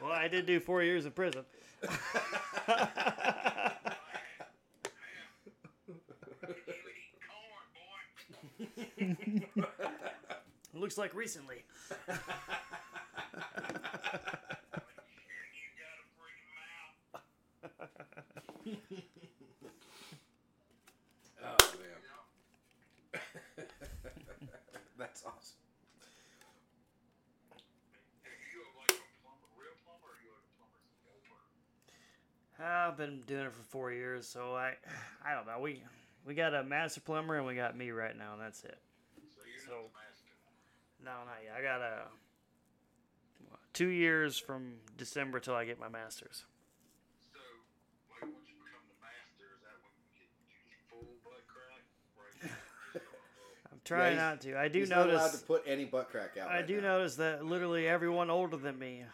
[SPEAKER 2] Well, I did do four years in prison. Looks like recently.
[SPEAKER 3] And you got a free mouth.
[SPEAKER 1] Oh man, that's awesome.
[SPEAKER 3] Are you like a plumber, real plumber, or you like a plumber's helper?
[SPEAKER 2] I've been doing it for four years, so I, I don't know. We, we got a master plumber and we got me right now, and that's it.
[SPEAKER 3] So you're
[SPEAKER 2] So-
[SPEAKER 3] not the master.
[SPEAKER 2] No, not yet. I got a two years from December till I get my master's.
[SPEAKER 3] So, like, once you become the master, is that when you get you just full butt crack? Right? Just a little-
[SPEAKER 2] I'm trying
[SPEAKER 1] he's-
[SPEAKER 2] not to. I do
[SPEAKER 1] He's not allowed to put any butt crack out.
[SPEAKER 2] I
[SPEAKER 1] right
[SPEAKER 2] do
[SPEAKER 1] now.
[SPEAKER 2] notice that literally everyone older than me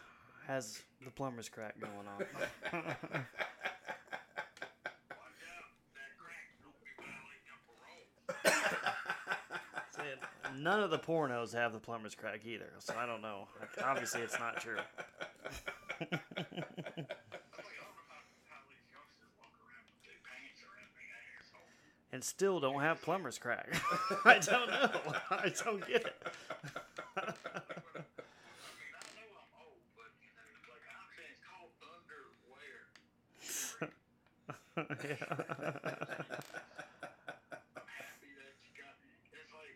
[SPEAKER 2] has the plumber's crack going on.
[SPEAKER 3] Watch out, that crack's gonna be violating your parole.
[SPEAKER 2] Saying, None of the pornos have the plumber's crack either, so I don't know. Obviously, it's not true. And still don't have plumber's crack. I don't know. I don't get it.
[SPEAKER 3] I mean, I know I'm old, but you know, like I'm saying, it's called underwear. I'm happy that you got. It's like,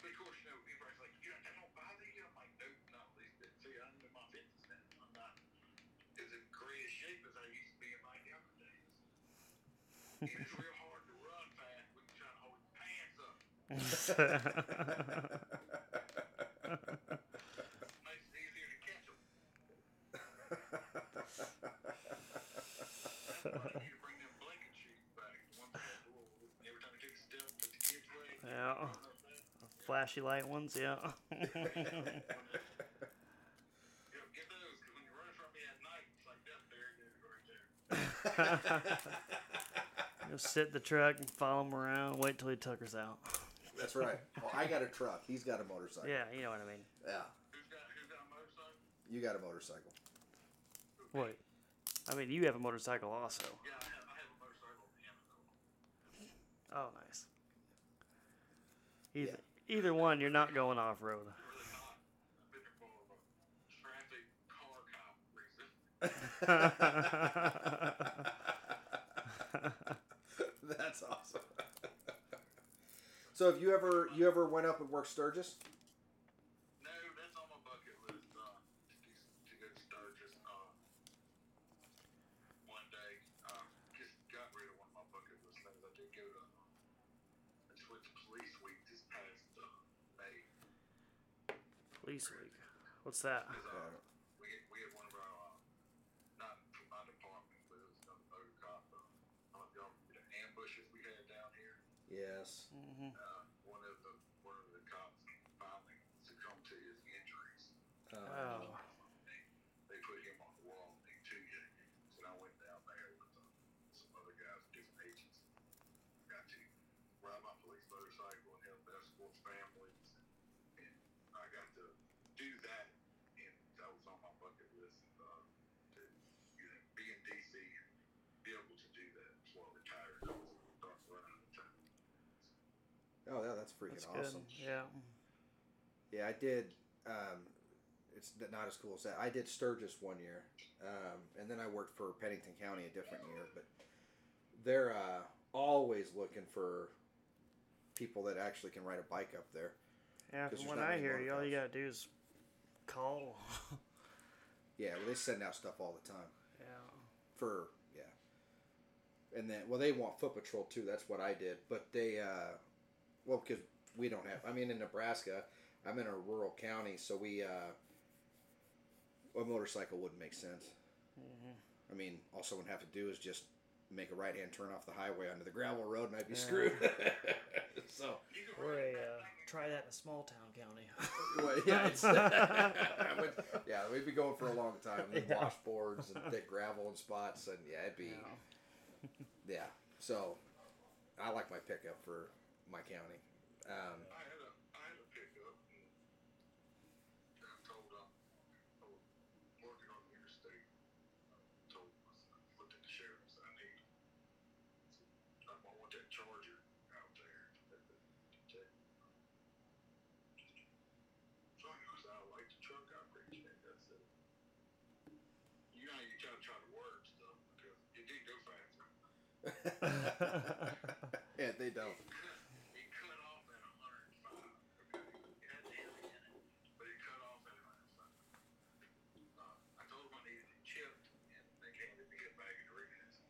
[SPEAKER 3] of course, you know, everybody's like, you know, that don't bother you. I'm like, nope, not at least. See, I'm in my fitness now. I'm not as in great a shape as I used to be in my younger days. It's real hard to run fast when you're trying to hold your pants up. Makes it easier to catch them. I need to bring them blanket sheets back. Once I had the little- every time you take a step with the kids' legs,
[SPEAKER 2] Yeah.
[SPEAKER 3] you know what I'm saying?
[SPEAKER 2] Flashy light ones, yeah.
[SPEAKER 3] You know, get those, 'cause when you're running from me at night, it's like that there it is right there.
[SPEAKER 2] Go sit in the truck and follow him around. Wait till he tuckers out.
[SPEAKER 1] That's right. Well, I got a truck. He's got a motorcycle.
[SPEAKER 2] Yeah, you know what I mean.
[SPEAKER 1] Yeah.
[SPEAKER 3] Who's got who's got a motorcycle?
[SPEAKER 1] You got a motorcycle.
[SPEAKER 2] Wait. I mean, you have a motorcycle also.
[SPEAKER 3] Yeah, I have, I have a motorcycle and a car.
[SPEAKER 2] Oh, nice. Either, one, you're not going off road.
[SPEAKER 1] That's awesome. so have you ever you ever went up and worked Sturgis?
[SPEAKER 3] No, that's on my bucket list. Uh, to, do, to go to Sturgis. Uh, one day. Uh, just got rid of one of my bucket list things. I did go to. I just went to police week this past uh, May.
[SPEAKER 2] Police week. What's that?
[SPEAKER 3] 'Cause, uh, we had, we had one of our uh, not from my department, but it was another motor cop. Uh, I don't know if y'all remember the ambushes we had down here.
[SPEAKER 1] Yes.
[SPEAKER 2] hmm
[SPEAKER 3] Uh, one of the one of the cops finally succumbed to his injuries.
[SPEAKER 1] Uh,
[SPEAKER 2] Oh.
[SPEAKER 3] They put him on the wall and they two you. So I went down there with uh, some other guys, different agents. Got to ride my police motorcycle and help escort families. And I got to do that, and that was on my bucket list uh, to you know, be in DC and be able to do that before I retire. I was starting to run out of time.
[SPEAKER 1] Yeah, that's freaking
[SPEAKER 2] good.
[SPEAKER 1] awesome.
[SPEAKER 2] Yeah.
[SPEAKER 1] Yeah, I did. Um, it's not as cool as that. I did Sturgis one year, um, and then I worked for Pennington County a different year. But they're uh, always looking for people that actually can ride a bike up there.
[SPEAKER 2] Yeah, from what I hear, all you gotta do is call.
[SPEAKER 1] Yeah, well, they send out stuff all the time
[SPEAKER 2] yeah.
[SPEAKER 1] for yeah. And then, well, they want foot patrol too. That's what I did, but they, uh, well, because we don't have. I mean, in Nebraska, I'm in a rural county, so we, uh, a motorcycle wouldn't make sense. I mean, all someone would have to do is just make a right hand turn off the highway onto the gravel road, and I'd be
[SPEAKER 2] Yeah.
[SPEAKER 1] screwed. so,
[SPEAKER 3] You can
[SPEAKER 2] Or
[SPEAKER 3] ride
[SPEAKER 2] a uh, try that in a small town county.
[SPEAKER 1] well, yeah, it's, I would, yeah, we'd be going for a long time. And
[SPEAKER 2] Yeah.
[SPEAKER 1] Washboards and thick gravel and spots, and yeah, it'd be,
[SPEAKER 2] Yeah.
[SPEAKER 1] yeah. So, I like my pickup for my county. Um,
[SPEAKER 3] I had a I had a pickup and I told um I was working on the interstate. I told I looked at the sheriff's I need I want that charger out there. So I said I like the truck I appreciate that said you know you try to try to work stuff because it didn't go fast.
[SPEAKER 1] yeah, they don't.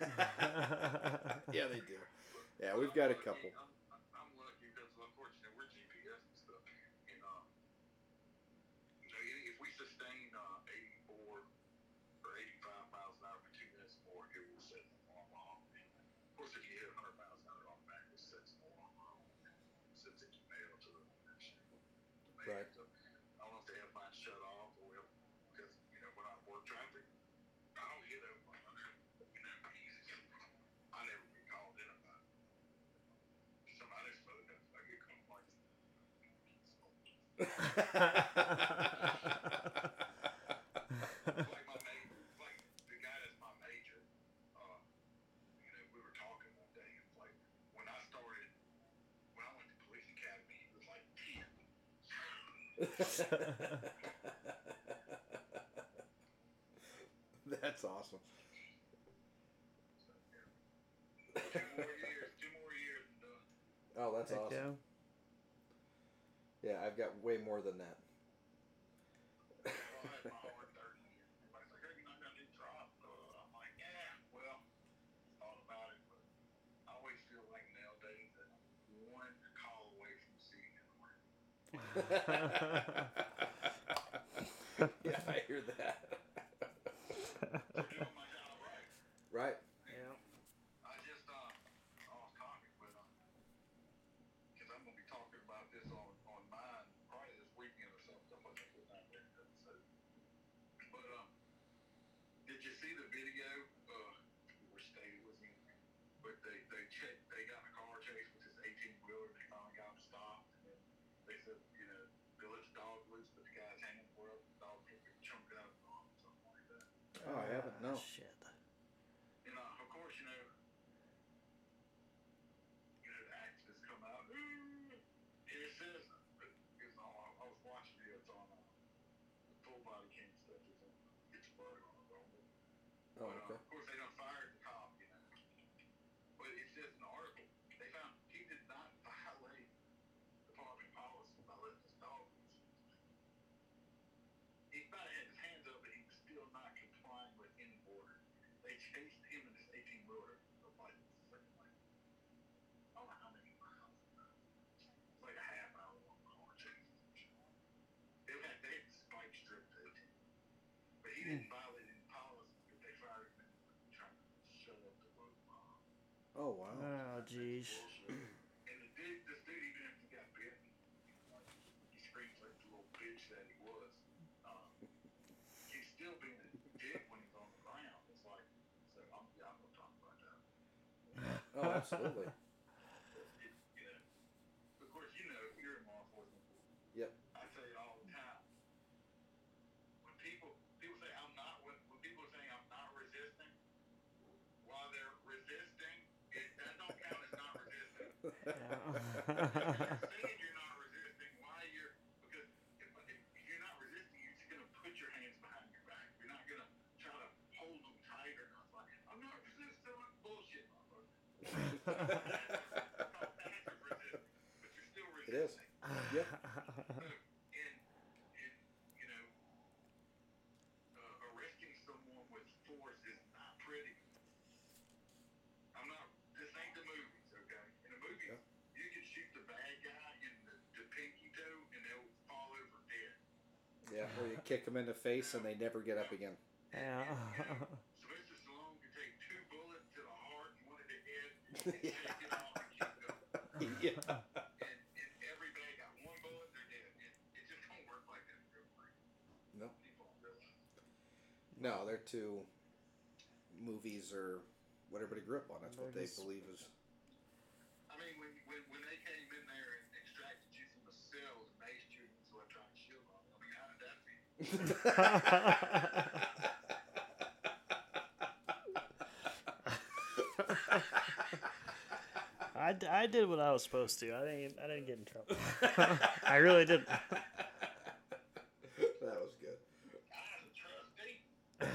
[SPEAKER 1] yeah, they do. Yeah, we've got a couple.
[SPEAKER 3] I'm, I'm- I'm lucky because unfortunately we're GPS and stuff, and um, you know, if we sustain uh, 84 or 85 miles an hour for two minutes more, it will set the alarm off. Of course, if you hit 100 miles an hour, it automatically sets the alarm off. Sends an email to the
[SPEAKER 1] Right.
[SPEAKER 3] So, I don't know if they have mine shut off or if, because you know when I work traffic, I don't get over 100. You know, easy. I never get called in about it. Somebody's supposed to I get complaints. Like my major, like the guy that's my major, uh, you know, we were talking one day, and like when I started, when I went to police academy, he was like ten.
[SPEAKER 1] That's awesome.
[SPEAKER 3] Two more years, two more years, and done.
[SPEAKER 1] Oh, that's
[SPEAKER 2] Heck
[SPEAKER 1] awesome.
[SPEAKER 2] yeah.
[SPEAKER 1] Yeah, I've got way more than that.
[SPEAKER 3] Well, I had my hard thirty years. Everybody's like, "Hey, you're not gonna do drop." Uh, I'm like, "Yeah, well, thought about it, but I always feel like nowadays that I'm one call away from seeing it."
[SPEAKER 1] yeah, I hear that.
[SPEAKER 3] I'm doing my job right.
[SPEAKER 1] Right?
[SPEAKER 2] yeah.
[SPEAKER 3] I just uh, off topic, but uh, because I'm gonna be talking about this on on mine probably this weekend or something. I'm gonna put that there. So, but um, did you see the video? Uh, where State was in, but they they checked. They got in a car chase with this 18 wheeler. and They finally got him stopped. And then they said, you know, they let the dog loose, but the guy's hanging for it. The dog took a chunk out of his arm or something like that.
[SPEAKER 1] Oh, I haven't. No.
[SPEAKER 2] Shit. jeez.
[SPEAKER 3] And the dude, this dude, even he got bit, he screams like the little bitch that he was. Um, he's still being
[SPEAKER 1] a
[SPEAKER 3] dick when he's on the ground. It's like, so I'm,
[SPEAKER 2] yeah,
[SPEAKER 3] I'm gonna talk about that. oh, absolutely.
[SPEAKER 1] It is.
[SPEAKER 3] resisting.
[SPEAKER 1] Yep. Kick them in the face and they never get up again.
[SPEAKER 2] yeah.
[SPEAKER 3] Sylvester Stallone can take two bullets to the heart and one to the head, and
[SPEAKER 1] Yeah.
[SPEAKER 3] take it off and keep going.
[SPEAKER 1] yeah.
[SPEAKER 3] And, and guy, one bullet, they're dead. It, it just don't work like that in real life.
[SPEAKER 1] No.
[SPEAKER 3] People don't realize.
[SPEAKER 1] No, they're two movies or what everybody grew up on. That's what
[SPEAKER 2] They're
[SPEAKER 1] they
[SPEAKER 2] just-
[SPEAKER 1] believe is.
[SPEAKER 3] I mean, when, when, when they came I,
[SPEAKER 2] d- I did what I was supposed to. I didn't I didn't get in trouble. I really didn't.
[SPEAKER 1] that was good.
[SPEAKER 3] I was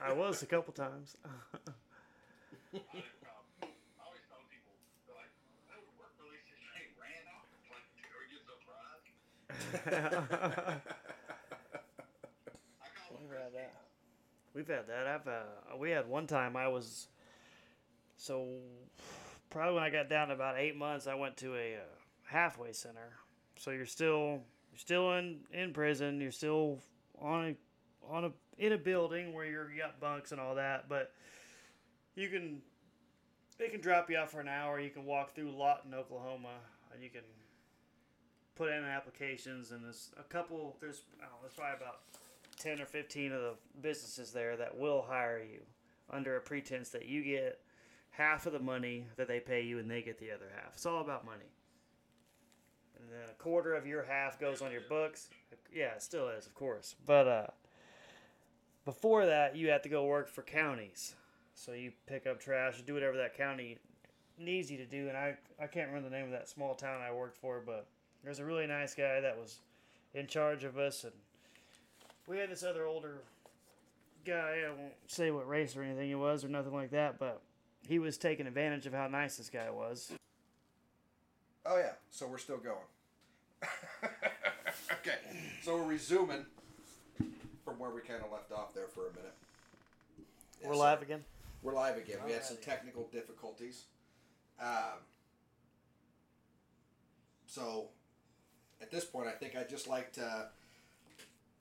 [SPEAKER 3] a.
[SPEAKER 2] I was a couple times. that. We've had that. I've uh, we had one time I was so probably when I got down to about eight months, I went to a uh, halfway center. So you're still you're still in in prison. You're still on a on a in a building where you're you got bunks and all that, but you can they can drop you off for an hour. You can walk through Lawton, Oklahoma, and you can put in applications. And there's a couple. There's know, there's probably about ten or fifteen of the businesses there that will hire you under a pretense that you get half of the money that they pay you and they get the other half. It's all about money. And then a quarter of your half goes on your books. Yeah, it still is, of course. But uh, before that, you have to go work for counties. So you pick up trash, do whatever that county needs you to do. And I, I can't remember the name of that small town I worked for, but there's a really nice guy that was in charge of us. And we had this other older guy. I won't say what race or anything he was or nothing like that, but he was taking advantage of how nice this guy was.
[SPEAKER 1] Oh yeah, so we're still going. okay, so we're resuming from where we kind of left off there for a minute. Yeah,
[SPEAKER 2] We're
[SPEAKER 1] so
[SPEAKER 2] live again.
[SPEAKER 1] We're live again. We had some
[SPEAKER 2] Alrighty.
[SPEAKER 1] technical difficulties. Um, so, at this point, I think I'd just like to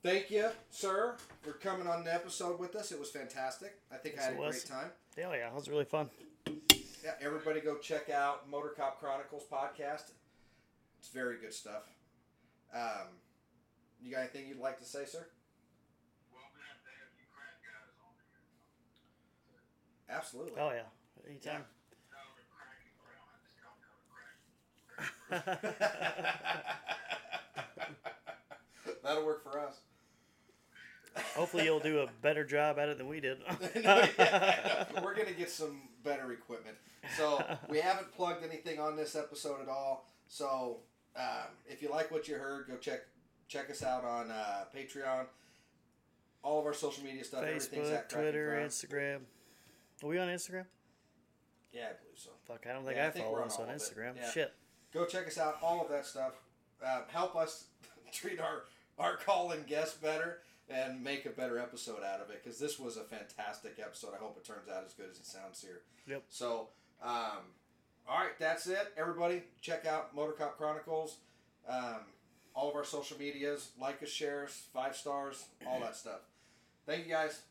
[SPEAKER 1] thank you, sir, for coming on the episode with us. It was fantastic. I think
[SPEAKER 2] Yes,
[SPEAKER 1] I had a
[SPEAKER 2] was.
[SPEAKER 1] great time.
[SPEAKER 2] Hell yeah, it was really fun.
[SPEAKER 1] Yeah, everybody go check out Motor Cop Chronicles podcast. It's very good stuff. Um, you got anything you'd like to say, sir?
[SPEAKER 3] Well, I'm gonna have to have you crack guys on here.
[SPEAKER 1] Absolutely.
[SPEAKER 2] Oh yeah, anytime.
[SPEAKER 3] Tell them to crack and crown. I just call them crack.
[SPEAKER 1] That'll work for us.
[SPEAKER 2] Hopefully you'll do a better job at it than we did.
[SPEAKER 1] We're gonna get some better equipment. So we haven't plugged anything on this episode at all. So um, if you like what you heard, go check check us out on uh, Patreon. All of our social media stuff, everything's
[SPEAKER 2] Facebook,
[SPEAKER 1] at
[SPEAKER 2] Twitter, Instagram. Are we on Instagram?
[SPEAKER 1] Yeah, I believe so.
[SPEAKER 2] Fuck, I don't think
[SPEAKER 1] Yeah, I
[SPEAKER 2] I,
[SPEAKER 1] think
[SPEAKER 2] follow
[SPEAKER 1] we're on
[SPEAKER 2] us on. Instagram.
[SPEAKER 1] Yeah.
[SPEAKER 2] Shit.
[SPEAKER 1] Go check us out. All of that stuff. Uh, help us treat our our call-in guests better and make a better episode out of it because this was a fantastic episode. I hope it turns out as good as it sounds here.
[SPEAKER 2] Yep.
[SPEAKER 1] So, um, all right, that's it. Everybody, check out Motor Cop Chronicles. Um, all of our social medias, like us, shares, five stars, all that stuff. Thank you guys.